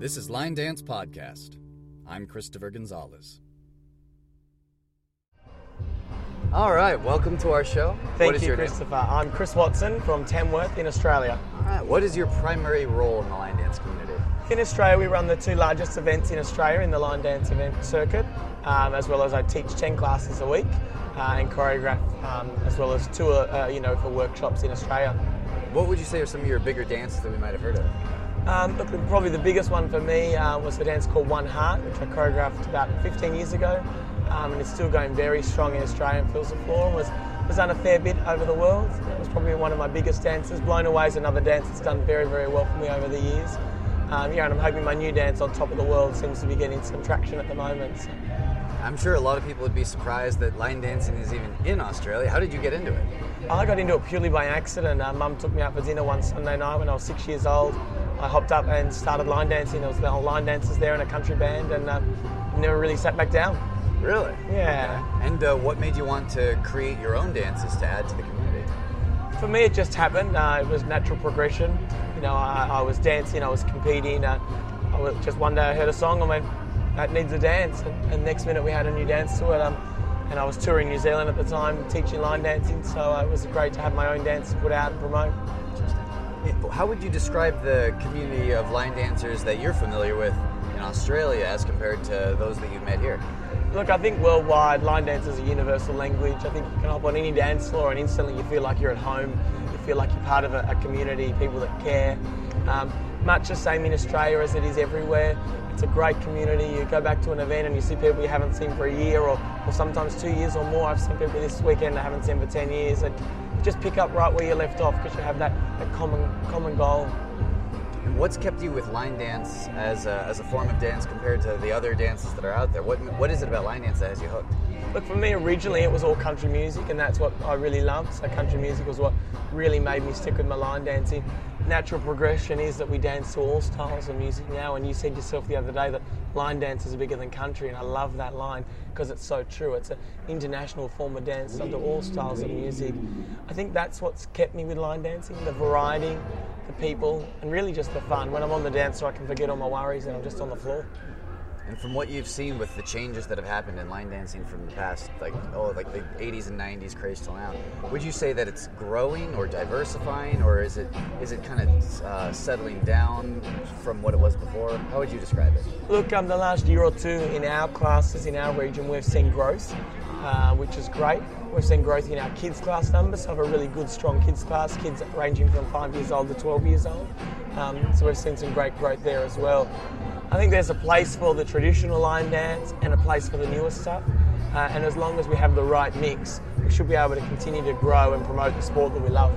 This is Line Dance Podcast. I'm Christopher Gonzalez. All right, welcome to our show. Thank what is you, your name? Christopher. I'm Chris Watson from Tamworth in Australia. All right, what is your primary role in the line dance community? In Australia, we run the two largest events in Australia in the line dance event circuit, um, as well as I teach 10 classes a week uh, and choreograph, um, as well as tour, uh, you know, for workshops in Australia. What would you say are some of your bigger dances that we might have heard of? Um, look, probably the biggest one for me uh, was the dance called One Heart, which I choreographed about 15 years ago, um, and it's still going very strong in Australia and fills the floor. And was was done a fair bit over the world. It was probably one of my biggest dances. Blown Away is another dance that's done very, very well for me over the years. Um, yeah, and I'm hoping my new dance on top of the world seems to be getting some traction at the moment. So. I'm sure a lot of people would be surprised that line dancing is even in Australia. How did you get into it? I got into it purely by accident. Uh, Mum took me out for dinner one Sunday night when I was six years old. I hopped up and started line dancing. There was the whole line dancers there in a country band, and uh, never really sat back down. Really? Yeah. And uh, what made you want to create your own dances to add to the community? For me, it just happened. Uh, it was natural progression. You know, I, I was dancing, I was competing. Uh, I was, just one day I heard a song and went, that needs a dance. And, and next minute we had a new dance to it. Um, and I was touring New Zealand at the time, teaching line dancing. So uh, it was great to have my own dance to put out and promote. How would you describe the community of line dancers that you're familiar with in Australia as compared to those that you've met here? Look, I think worldwide, line dance is a universal language. I think you can hop on any dance floor and instantly you feel like you're at home. You feel like you're part of a, a community, people that care. Um, much the same in Australia as it is everywhere. It's a great community. You go back to an event and you see people you haven't seen for a year or, or sometimes two years or more. I've seen people this weekend I haven't seen for 10 years. And just pick up right where you left off because you have that, that common, common goal. And what's kept you with line dance as a, as a form of dance compared to the other dances that are out there? What, what is it about line dance that has you hooked? Look, for me, originally it was all country music, and that's what I really loved. So, country music was what really made me stick with my line dancing. Natural progression is that we dance to all styles of music now, and you said yourself the other day that line dances are bigger than country, and I love that line because it's so true. It's an international form of dance to all styles of music. I think that's what's kept me with line dancing the variety, the people, and really just the fun. When I'm on the dance floor, I can forget all my worries and I'm just on the floor. And from what you've seen with the changes that have happened in line dancing from the past, like oh, like the 80s and 90s craze till now, would you say that it's growing or diversifying, or is it is it kind of uh, settling down from what it was before? How would you describe it? Look, um, the last year or two in our classes in our region, we've seen growth, uh, which is great. We've seen growth in our kids class numbers. So have a really good, strong kids class. Kids ranging from five years old to 12 years old. Um, so we've seen some great growth there as well. I think there's a place for the traditional line dance and a place for the newer stuff. Uh, and as long as we have the right mix, we should be able to continue to grow and promote the sport that we love.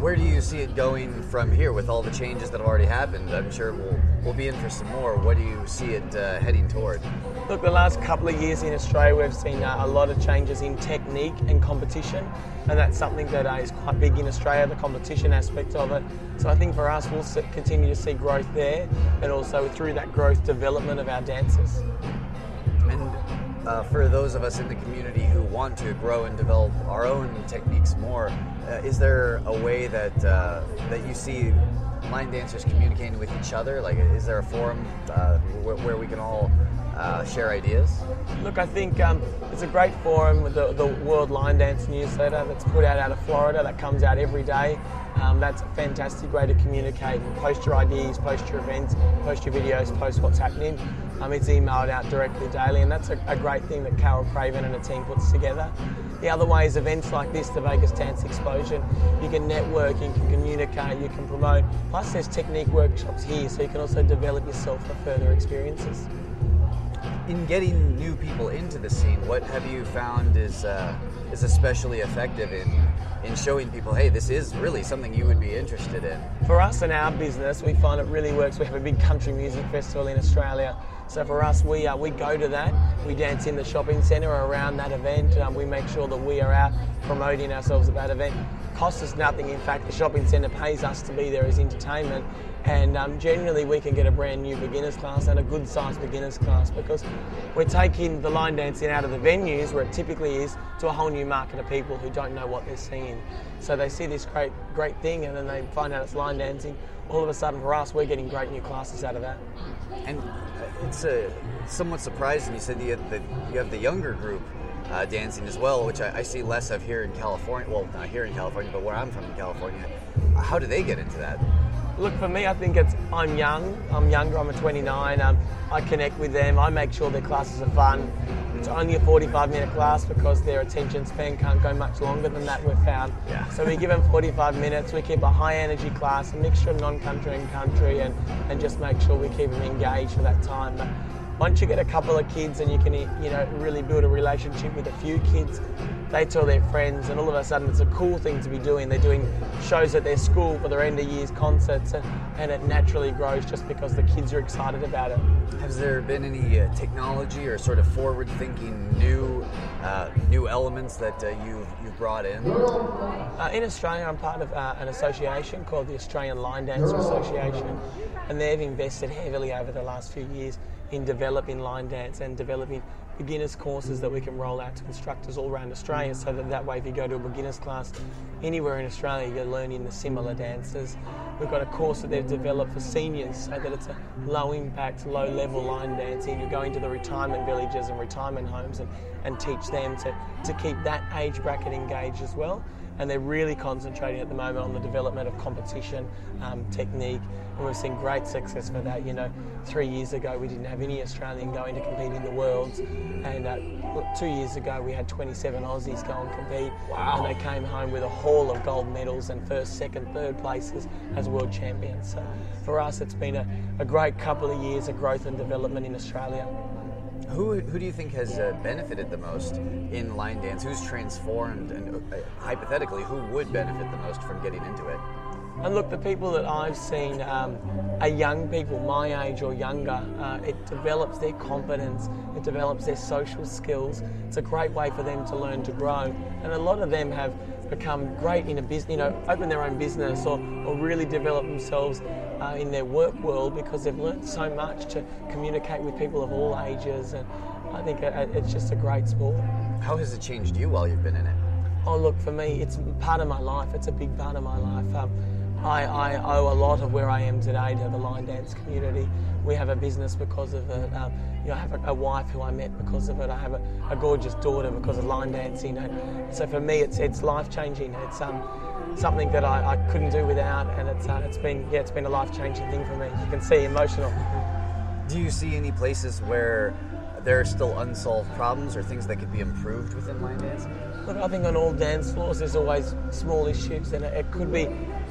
Where do you see it going from here with all the changes that have already happened? I'm sure we'll, we'll be in for some more. What do you see it uh, heading toward? Look, the last couple of years in Australia, we've seen uh, a lot of changes in technique and competition, and that's something that uh, is quite big in Australia, the competition aspect of it. So I think for us, we'll continue to see growth there, and also through that growth, development of our dancers. And uh, for those of us in the community who want to grow and develop our own techniques more, uh, is there a way that uh, that you see line dancers communicating with each other? Like, is there a forum uh, where, where we can all uh, share ideas? Look, I think um, it's a great forum with the, the World Line Dance newsletter that's put out out of Florida that comes out every day. Um, that's a fantastic way to communicate post your ideas, post your events, post your videos, post what's happening. Um, it's emailed out directly daily, and that's a, a great thing that Carol Craven and her team puts together. The other way is events like this, the Vegas Dance Explosion. You can network, you can communicate, you can promote. Plus, there's technique workshops here, so you can also develop yourself for further experiences. In getting new people into the scene, what have you found is uh, is especially effective in in showing people, hey, this is really something you would be interested in? For us in our business, we find it really works. We have a big country music festival in Australia. So for us, we uh, we go to that. We dance in the shopping centre around that event. Um, we make sure that we are out promoting ourselves at that event. Costs us nothing. In fact, the shopping centre pays us to be there as entertainment. And um, generally, we can get a brand new beginners class and a good sized beginners class because we're taking the line dancing out of the venues where it typically is to a whole new market of people who don't know what they're seeing. So they see this great, great thing and then they find out it's line dancing. all of a sudden for us, we're getting great new classes out of that. And uh, it's a somewhat surprising. You said the, you have the younger group uh, dancing as well, which I, I, see less of here in California. Well, not here in California, but where I'm from in California. How do they get into that? Look, for me, I think it's I'm young. I'm younger. I'm a 29. Um, I connect with them. I make sure their classes are fun. It's only a 45 minute class because their attention span can't go much longer than that, we've found. Yeah. So we give them 45 minutes. We keep a high energy class, a mixture of non country and country, and, and just make sure we keep them engaged for that time. But once you get a couple of kids and you can, you know, really build a relationship with a few kids, they tell their friends, and all of a sudden it's a cool thing to be doing. They're doing shows at their school for their end of years concerts, and, and it naturally grows just because the kids are excited about it. Has there been any uh, technology or sort of forward-thinking new uh, new elements that uh, you've you've brought in? Uh, in Australia, I'm part of uh, an association called the Australian Line Dancer Association, and they've invested heavily over the last few years in developing line dance and developing beginners courses that we can roll out to instructors all around Australia so that that way if you go to a beginners class anywhere in Australia you're learning the similar dances. We've got a course that they've developed for seniors so that it's a low impact, low level line dancing. You go into the retirement villages and retirement homes and, and teach them to, to keep that age bracket engaged as well and they're really concentrating at the moment on the development of competition um, technique, and we've seen great success for that. You know, three years ago we didn't have any Australian going to compete in the Worlds, and uh, two years ago we had 27 Aussies go and compete, wow. and they came home with a haul of gold medals and first, second, third places as world champions. So for us, it's been a, a great couple of years of growth and development in Australia. Who, who do you think has uh, benefited the most in line dance? Who's transformed, and uh, hypothetically, who would benefit the most from getting into it? And look, the people that I've seen um, are young people, my age or younger. Uh, it develops their confidence, it develops their social skills. It's a great way for them to learn to grow. And a lot of them have become great in a business, you know, open their own business or, or really develop themselves uh, in their work world because they've learned so much to communicate with people of all ages. And I think it's just a great sport. How has it changed you while you've been in it? Oh, look, for me, it's part of my life. It's a big part of my life. Um, I, I, owe a lot of where I am today to the line dance community. We have a business because of it. Um, you know, I have a, a, wife who I met because of it. I have a, a, gorgeous daughter because of line dancing. And so for me, it's it's life changing. It's um, something that I, I couldn't do without, and it's uh, it's been yeah, it's been a life changing thing for me. You can see emotional. Do you see any places where there are still unsolved problems or things that could be improved within line dance? Look, I think on all dance floors there's always small issues, and it, could be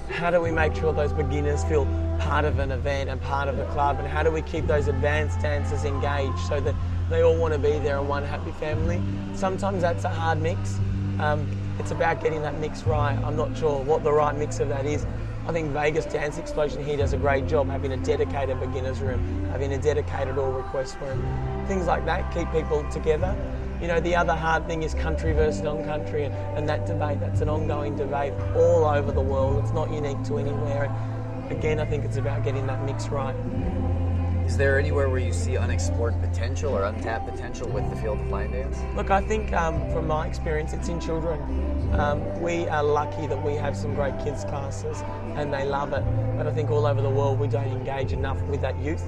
how do we make sure those beginners feel part of an event and part of a club, and how do we keep those advanced dancers engaged so that they all want to be there in one happy family? Sometimes that's a hard mix. Um, it's about getting that mix right. I'm not sure what the right mix of that is. I think Vegas Dance Explosion here does a great job having a dedicated beginners room, having a dedicated all request room. Things like that keep people together. You know, the other hard thing is country versus non country, and, and that debate, that's an ongoing debate all over the world. It's not unique to anywhere. And again, I think it's about getting that mix right. Is there anywhere where you see unexplored potential or untapped potential with the field of line dance? Look, I think um, from my experience, it's in children. Um, we are lucky that we have some great kids classes and they love it. But I think all over the world we don't engage enough with that youth.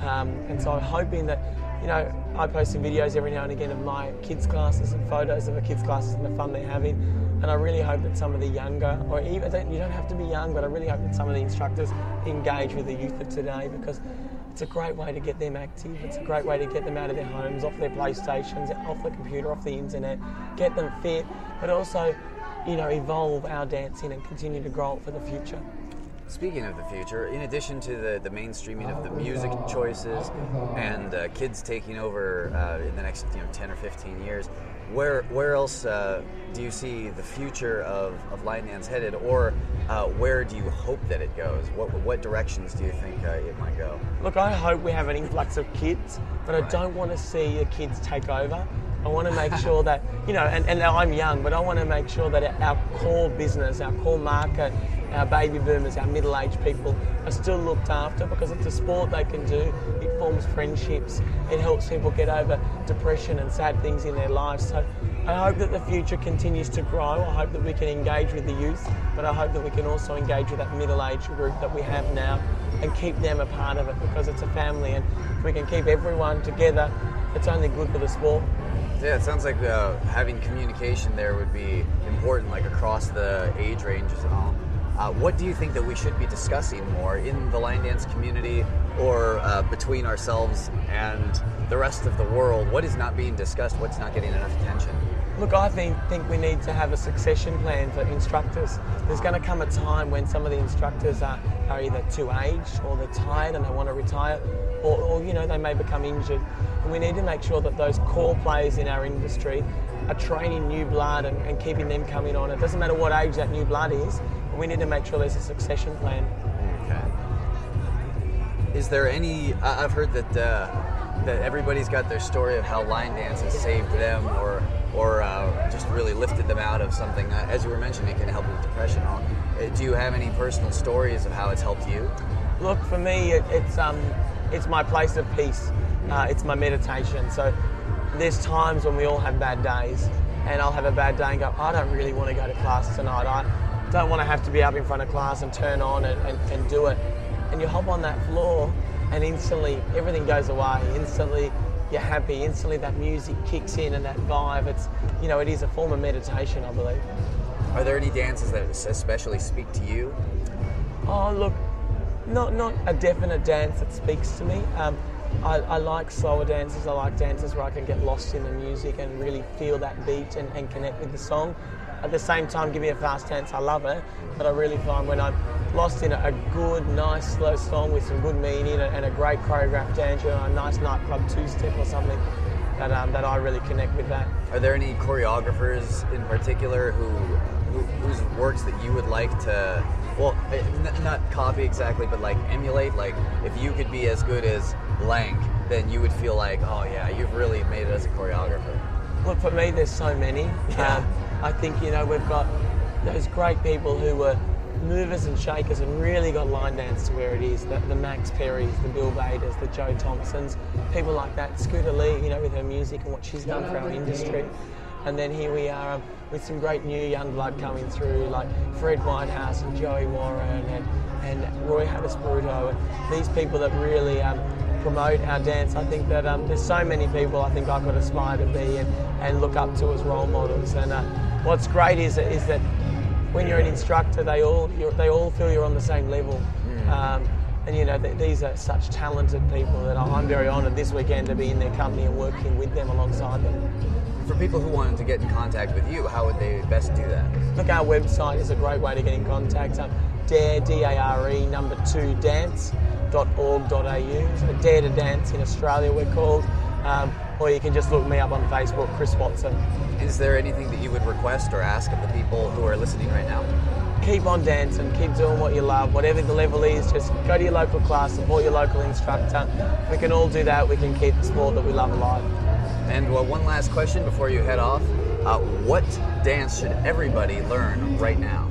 Um, and so I'm hoping that you know, I post some videos every now and again of my kids' classes and photos of the kids' classes and the fun they're having. And I really hope that some of the younger, or even you don't have to be young, but I really hope that some of the instructors engage with the youth of today because it's a great way to get them active. It's a great way to get them out of their homes, off their PlayStations, off the computer, off the internet, get them fit, but also, you know, evolve our dancing and continue to grow it for the future. Speaking of the future, in addition to the, the mainstreaming of the music choices and uh, kids taking over uh, in the next you know 10 or 15 years, where where else uh, do you see the future of, of line dance headed, or uh, where do you hope that it goes? What what directions do you think uh, it might go? Look, I hope we have an influx of kids, but I don't want to see the kids take over. I want to make sure that, you know, and, and I'm young, but I want to make sure that our core business, our core market, our baby boomers, our middle aged people are still looked after because it's a sport they can do. It forms friendships, it helps people get over depression and sad things in their lives. So I hope that the future continues to grow. I hope that we can engage with the youth, but I hope that we can also engage with that middle-aged group that we have now and keep them a part of it because it's a family. And if we can keep everyone together, it's only good for the sport. Yeah, it sounds like uh, having communication there would be important, like across the age ranges and all. Uh, what do you think that we should be discussing more in the line dance community or uh, between ourselves and the rest of the world? What is not being discussed? What's not getting enough attention? Look, I think, think we need to have a succession plan for instructors. There's going to come a time when some of the instructors are, are either too aged or they're tired and they want to retire, or, or you know they may become injured. And we need to make sure that those core players in our industry are training new blood and, and keeping them coming on. It doesn't matter what age that new blood is, we need to make sure there's a succession plan. Okay. Is there any? I've heard that uh, that everybody's got their story of how line dance has saved them, or or uh, just really lifted them out of something. Uh, as you were mentioning, it can help with depression. Uh, Do you have any personal stories of how it's helped you? Look, for me, it, it's um, it's my place of peace. Uh, it's my meditation. So there's times when we all have bad days, and I'll have a bad day and go, I don't really want to go to class tonight. I don't want to have to be up in front of class and turn on and, and, and do it. And you hop on that floor, and instantly everything goes away. Instantly you're happy. Instantly that music kicks in and that vibe. It's you know it is a form of meditation, I believe. Are there any dances that especially speak to you? Oh, look, not not a definite dance that speaks to me. Um, I, I like slower dances. I like dances where I can get lost in the music and really feel that beat and, and connect with the song. At the same time, give me a fast dance. I love it, but I really find when I'm lost in a, a good, nice, slow song with some good meaning and, and a great choreographed dance, know, a nice nightclub two-step or something, that um, that I really connect with that. Are there any choreographers in particular who, who whose works that you would like to, well, eh, not copy exactly, but like emulate? Like, if you could be as good as blank, then you would feel like, oh yeah, you've really made it as a choreographer. Look, for me, there's so many. Yeah. Um, I think, you know, we've got those great people who were movers and shakers and really got line dance to where it is. The, the Max Perrys, the Bill Baders, the Jo Thompsons, people like that. Scooter Lee, you know, with her music and what she's done for our industry. And then here we are um, with some great new young blood coming through, like Fred Whitehouse and Joey Warren and, and Roy Hadisubroto. And these people that really um, promote our dance. I think that um, there's so many people I think I could aspire to be and, and look up to as role models. And uh, what's great is, is that when you're an instructor, they all you're, they all feel you're on the same level. Um, and you know th- these are such talented people that I'm very honoured this weekend to be in their company and working with them alongside them. For people who wanted to get in contact with you, how would they best do that? Look, our website is a great way to get in contact. Um, dare, D-A-R-E, number two, dance.org.au. So Dare to Dance in Australia, we're called. Um, or you can just look me up on Facebook, Chris Watson. Is there anything that you would request or ask of the people who are listening right now? Keep on dancing, keep doing what you love, whatever the level is, just go to your local class, support your local instructor. If we can all do that, we can keep the sport that we love alive. And well, one last question before you head off. Uh, what dance should everybody learn right now?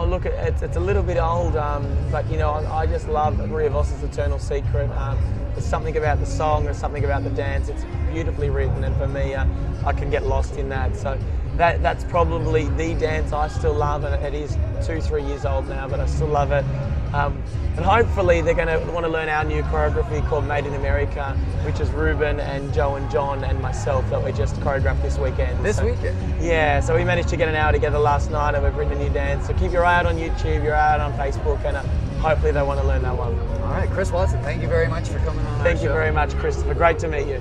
Oh, look, it's, it's a little bit old, um, but you know, I, I just love Maria Voss's Eternal Secret. Um, there's something about the song, there's something about the dance. It's beautifully written, and for me, uh, I can get lost in that. So that that's probably the dance I still love, and it is two, three years old now, but I still love it. Um, and hopefully, they're going to want to learn our new choreography called Made in America, which is Ruben and Joe and John and myself that we just choreographed this weekend. This So- weekend? yeah, so we managed to get an hour together last night and we've written a new dance. So keep your eye out on YouTube, your eye out on Facebook, and uh, hopefully they want to learn that one. All right, Chris Watson, thank you very much for coming on. Thank you show. very much, Christopher. Great to meet you.